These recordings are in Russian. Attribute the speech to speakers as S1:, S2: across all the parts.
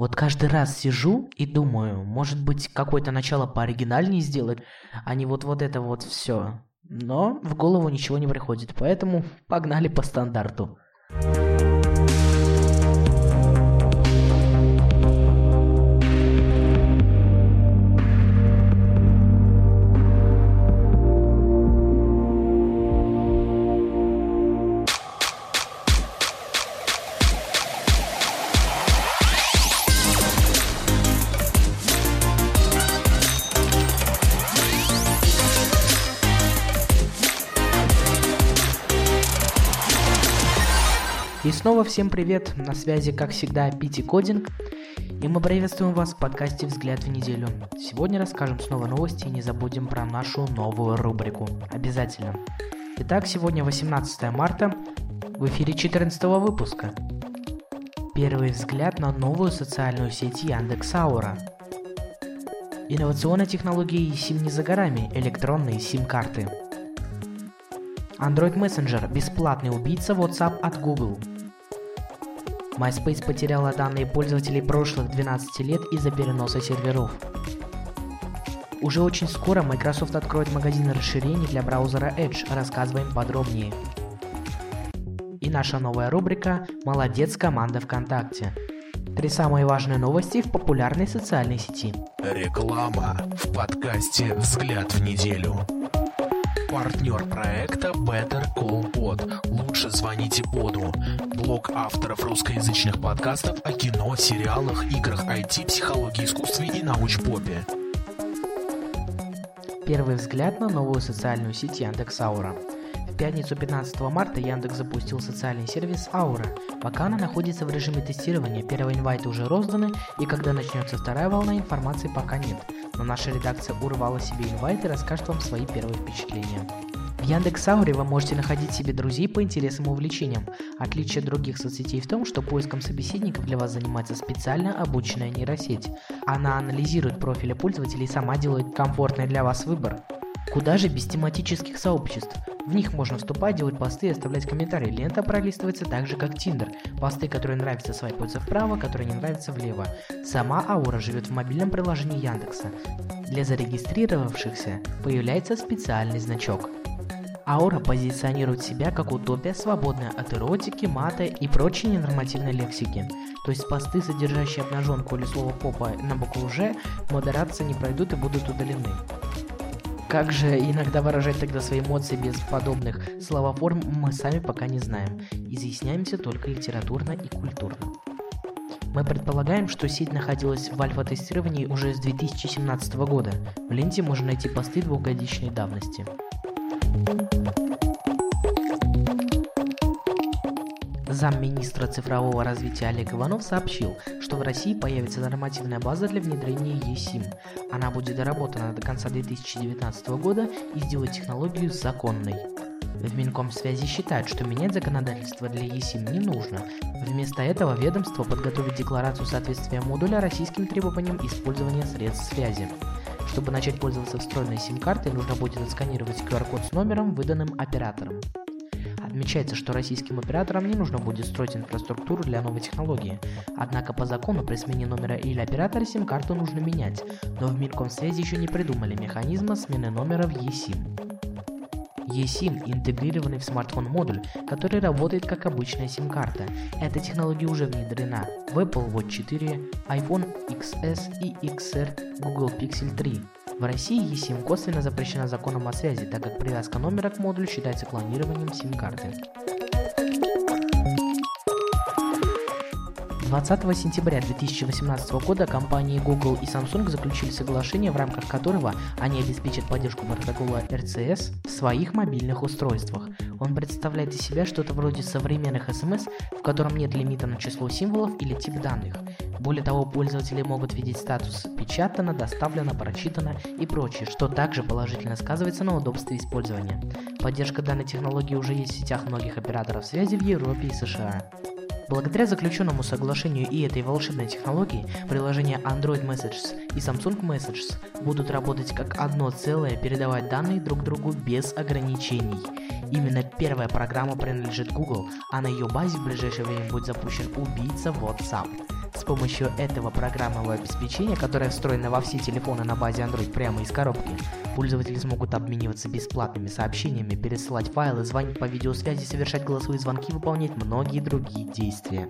S1: Вот каждый раз сижу и думаю, может быть, какое-то начало пооригинальнее сделать, а не вот, вот это вот все. Но в голову ничего не приходит, поэтому погнали по стандарту. И снова всем привет, на связи как всегда Пити Кодинг, и мы приветствуем вас в подкасте «Взгляд в неделю». Сегодня расскажем снова новости и не забудем про нашу новую рубрику. Обязательно. Итак, сегодня 18 марта, в эфире 14 выпуска. Первый взгляд на новую социальную сеть Яндекс Аура. Инновационные технологии SIM не за горами, электронные SIM-карты. Android Messenger – бесплатный убийца WhatsApp от Google. MySpace потеряла данные пользователей прошлых 12 лет из-за переноса серверов. Уже очень скоро Microsoft откроет магазин расширений для браузера Edge, рассказываем подробнее. И наша новая рубрика «Молодец, команда ВКонтакте». Три самые важные новости в популярной социальной сети.
S2: Реклама в подкасте «Взгляд в неделю». Партнер проекта Better Call Pod. Лучше звоните Поду. Блог авторов русскоязычных подкастов о кино, сериалах, играх, IT, психологии, искусстве и научпопе.
S1: Первый взгляд на новую социальную сеть Яндекс Аура. В пятницу 15 марта Яндекс запустил социальный сервис Аура. Пока она находится в режиме тестирования, первые инвайты уже розданы, и когда начнется вторая волна, информации пока нет. Но наша редакция урвала себе инвайт и расскажет вам свои первые впечатления. В Яндекс Ауре вы можете находить себе друзей по интересам и увлечениям. Отличие других соцсетей в том, что поиском собеседников для вас занимается специально обученная нейросеть. Она анализирует профили пользователей и сама делает комфортный для вас выбор. Куда же без тематических сообществ? В них можно вступать, делать посты и оставлять комментарии. Лента пролистывается так же, как Тиндер. Посты, которые нравятся, свайпаются вправо, которые не нравятся влево. Сама Аура живет в мобильном приложении Яндекса. Для зарегистрировавшихся появляется специальный значок. Аура позиционирует себя как утопия, свободная от эротики, мата и прочей ненормативной лексики. То есть посты, содержащие обнаженку или слово попа на букву «Ж», модерации не пройдут и будут удалены. Как же иногда выражать тогда свои эмоции без подобных словоформ, мы сами пока не знаем. Изъясняемся только литературно и культурно. Мы предполагаем, что сеть находилась в альфа-тестировании уже с 2017 года. В ленте можно найти посты двухгодичной давности. Замминистра цифрового развития Олег Иванов сообщил, что в России появится нормативная база для внедрения eSIM. Она будет доработана до конца 2019 года и сделает технологию законной. В Минкомсвязи считают, что менять законодательство для eSIM не нужно. Вместо этого ведомство подготовит декларацию соответствия модуля российским требованиям использования средств связи. Чтобы начать пользоваться встроенной сим-картой, нужно будет отсканировать QR-код с номером, выданным оператором. Отмечается, что российским операторам не нужно будет строить инфраструктуру для новой технологии. Однако по закону при смене номера или оператора сим-карту нужно менять, но в Минкомсвязи еще не придумали механизма смены номера в eSIM eSIM – интегрированный в смартфон модуль, который работает как обычная сим-карта. Эта технология уже внедрена в Apple Watch 4, iPhone XS и XR, Google Pixel 3. В России eSIM косвенно запрещена законом о связи, так как привязка номера к модулю считается клонированием сим-карты. 20 сентября 2018 года компании Google и Samsung заключили соглашение, в рамках которого они обеспечат поддержку протокола RCS в своих мобильных устройствах. Он представляет из себя что-то вроде современных SMS, в котором нет лимита на число символов или тип данных. Более того, пользователи могут видеть статус «печатано», «доставлено», «прочитано» и прочее, что также положительно сказывается на удобстве использования. Поддержка данной технологии уже есть в сетях многих операторов связи в Европе и США. Благодаря заключенному соглашению и этой волшебной технологии, приложения Android Messages и Samsung Messages будут работать как одно целое, передавать данные друг другу без ограничений. Именно первая программа принадлежит Google, а на ее базе в ближайшее время будет запущен убийца WhatsApp. С помощью этого программного обеспечения, которое встроено во все телефоны на базе Android прямо из коробки, пользователи смогут обмениваться бесплатными сообщениями, пересылать файлы, звонить по видеосвязи, совершать голосовые звонки, выполнять многие другие действия.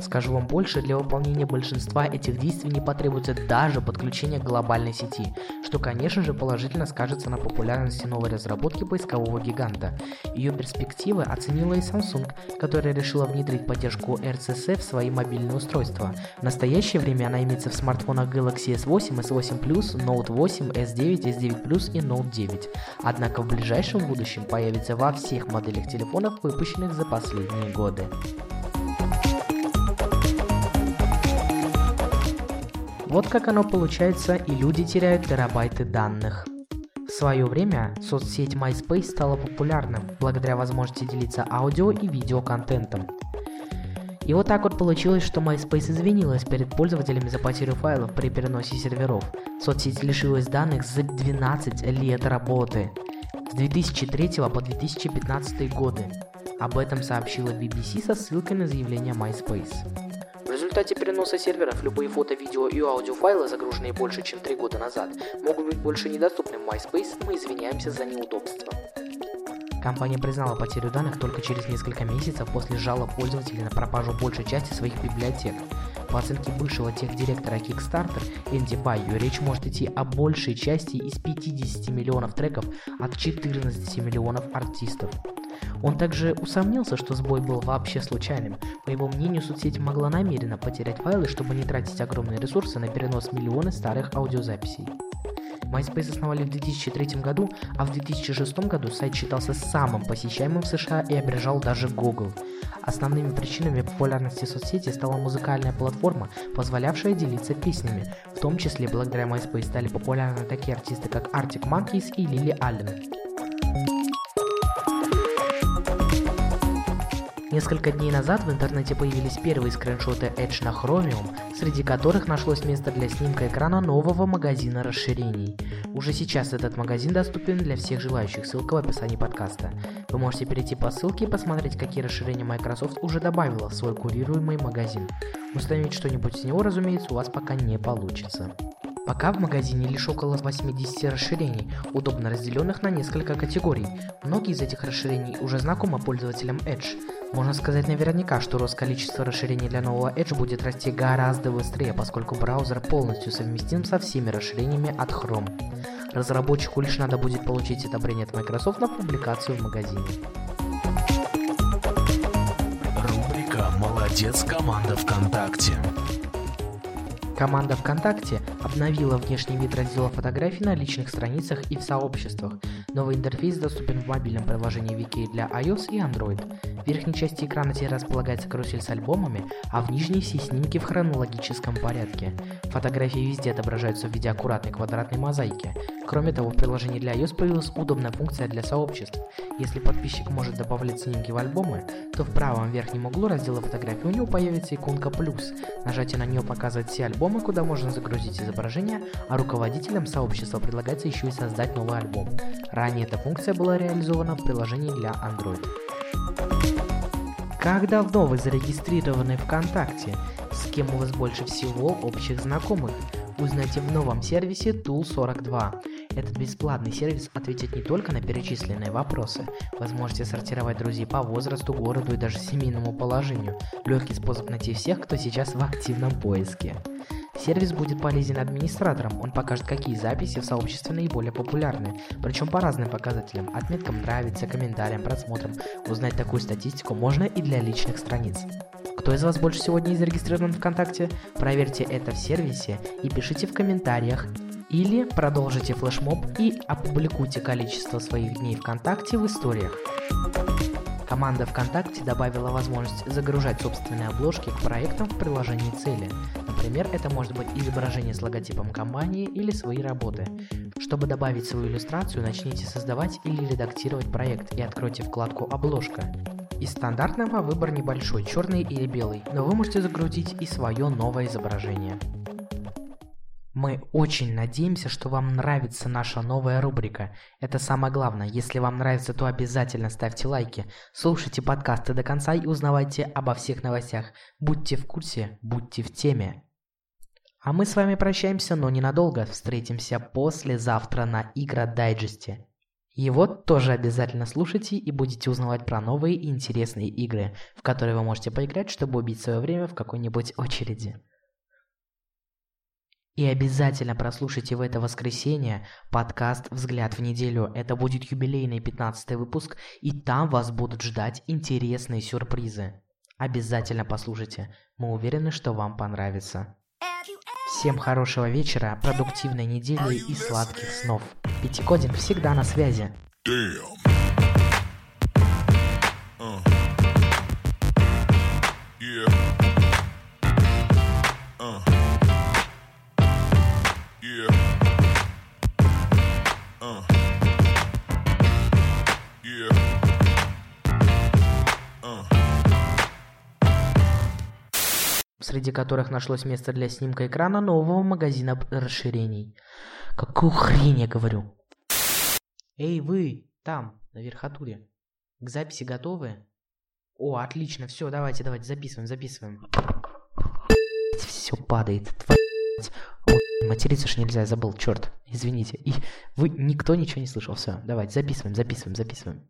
S1: Скажу вам больше, для выполнения большинства этих действий не потребуется даже подключение к глобальной сети, что конечно же положительно скажется на популярности новой разработки поискового гиганта. Ее перспективы оценила и Samsung, которая решила внедрить поддержку RCS в свои мобильные устройства. В настоящее время она имеется в смартфонах Galaxy S8, S8 Plus, Note 8, S9, S9 Plus и Note 9. Однако в ближайшем будущем появится во всех моделях телефонов, выпущенных за последние годы. Вот как оно получается, и люди теряют терабайты данных. В свое время соцсеть MySpace стала популярным благодаря возможности делиться аудио и видеоконтентом. И вот так вот получилось, что MySpace извинилась перед пользователями за потерю файлов при переносе серверов. Соцсеть лишилась данных за 12 лет работы. С 2003 по 2015 годы. Об этом сообщила BBC со ссылкой на заявление MySpace результате переноса серверов любые фото, видео и аудиофайлы, загруженные больше, чем 3 года назад, могут быть больше недоступны в MySpace, мы извиняемся за неудобство. Компания признала потерю данных только через несколько месяцев после жалоб пользователей на пропажу большей части своих библиотек. По оценке бывшего техдиректора Kickstarter Энди Байю, речь может идти о большей части из 50 миллионов треков от 14 миллионов артистов. Он также усомнился, что сбой был вообще случайным. По его мнению, соцсеть могла намеренно потерять файлы, чтобы не тратить огромные ресурсы на перенос миллионы старых аудиозаписей. MySpace основали в 2003 году, а в 2006 году сайт считался самым посещаемым в США и опережал даже Google. Основными причинами популярности соцсети стала музыкальная платформа, позволявшая делиться песнями. В том числе благодаря MySpace стали популярны такие артисты, как Arctic Monkeys и Лили Аллен. Несколько дней назад в интернете появились первые скриншоты Edge на Chromium, среди которых нашлось место для снимка экрана нового магазина расширений. Уже сейчас этот магазин доступен для всех желающих, ссылка в описании подкаста. Вы можете перейти по ссылке и посмотреть, какие расширения Microsoft уже добавила в свой курируемый магазин. Установить что-нибудь с него, разумеется, у вас пока не получится. Пока в магазине лишь около 80 расширений, удобно разделенных на несколько категорий. Многие из этих расширений уже знакомы пользователям Edge. Можно сказать наверняка, что рост количества расширений для нового Edge будет расти гораздо быстрее, поскольку браузер полностью совместим со всеми расширениями от Chrome. Разработчику лишь надо будет получить одобрение от Microsoft на публикацию в магазине.
S2: Рубрика «Молодец, команда ВКонтакте».
S1: Команда ВКонтакте обновила внешний вид раздела фотографий на личных страницах и в сообществах. Новый интерфейс доступен в мобильном приложении Wiki для iOS и Android. В верхней части экрана теперь располагается карусель с альбомами, а в нижней все снимки в хронологическом порядке. Фотографии везде отображаются в виде аккуратной квадратной мозаики. Кроме того, в приложении для iOS появилась удобная функция для сообществ. Если подписчик может добавлять снимки в альбомы, то в правом верхнем углу раздела фотографий у него появится иконка плюс. Нажатие на нее показывает все альбомы, куда можно загрузить изображение, а руководителям сообщества предлагается еще и создать новый альбом. Ранее эта функция была реализована в приложении для Android. Как давно вы зарегистрированы ВКонтакте? С кем у вас больше всего общих знакомых? Узнайте в новом сервисе Tool42. Этот бесплатный сервис ответит не только на перечисленные вопросы. Сможете сортировать друзей по возрасту, городу и даже семейному положению. Легкий способ найти всех, кто сейчас в активном поиске. Сервис будет полезен администраторам, он покажет, какие записи в сообществе наиболее популярны, причем по разным показателям, отметкам нравится, комментариям, просмотрам. Узнать такую статистику можно и для личных страниц. Кто из вас больше сегодня зарегистрирован ВКонтакте? Проверьте это в сервисе и пишите в комментариях. Или продолжите флешмоб и опубликуйте количество своих дней ВКонтакте в историях. Команда ВКонтакте добавила возможность загружать собственные обложки к проектам в приложении цели. Например, это может быть изображение с логотипом компании или свои работы. Чтобы добавить свою иллюстрацию, начните создавать или редактировать проект и откройте вкладку «Обложка». Из стандартного выбор небольшой, черный или белый, но вы можете загрузить и свое новое изображение. Мы очень надеемся, что вам нравится наша новая рубрика. Это самое главное. Если вам нравится, то обязательно ставьте лайки, слушайте подкасты до конца и узнавайте обо всех новостях. Будьте в курсе, будьте в теме. А мы с вами прощаемся, но ненадолго. Встретимся послезавтра на Игра Дайджесте. Его тоже обязательно слушайте и будете узнавать про новые интересные игры, в которые вы можете поиграть, чтобы убить свое время в какой-нибудь очереди. И обязательно прослушайте в это воскресенье подкаст «Взгляд в неделю». Это будет юбилейный 15 выпуск, и там вас будут ждать интересные сюрпризы. Обязательно послушайте. Мы уверены, что вам понравится. Всем хорошего вечера, продуктивной недели и сладких снов. Пятикодин всегда на связи. Damn. Среди которых нашлось место для снимка экрана нового магазина расширений. Какую хрень я говорю? Эй, вы, там, на верхотуре. К записи готовы? О, отлично, все, давайте, давайте, записываем, записываем. Все падает. Твою... материться ж нельзя, забыл, черт, извините. И вы, никто ничего не слышал, все, давайте, записываем, записываем, записываем.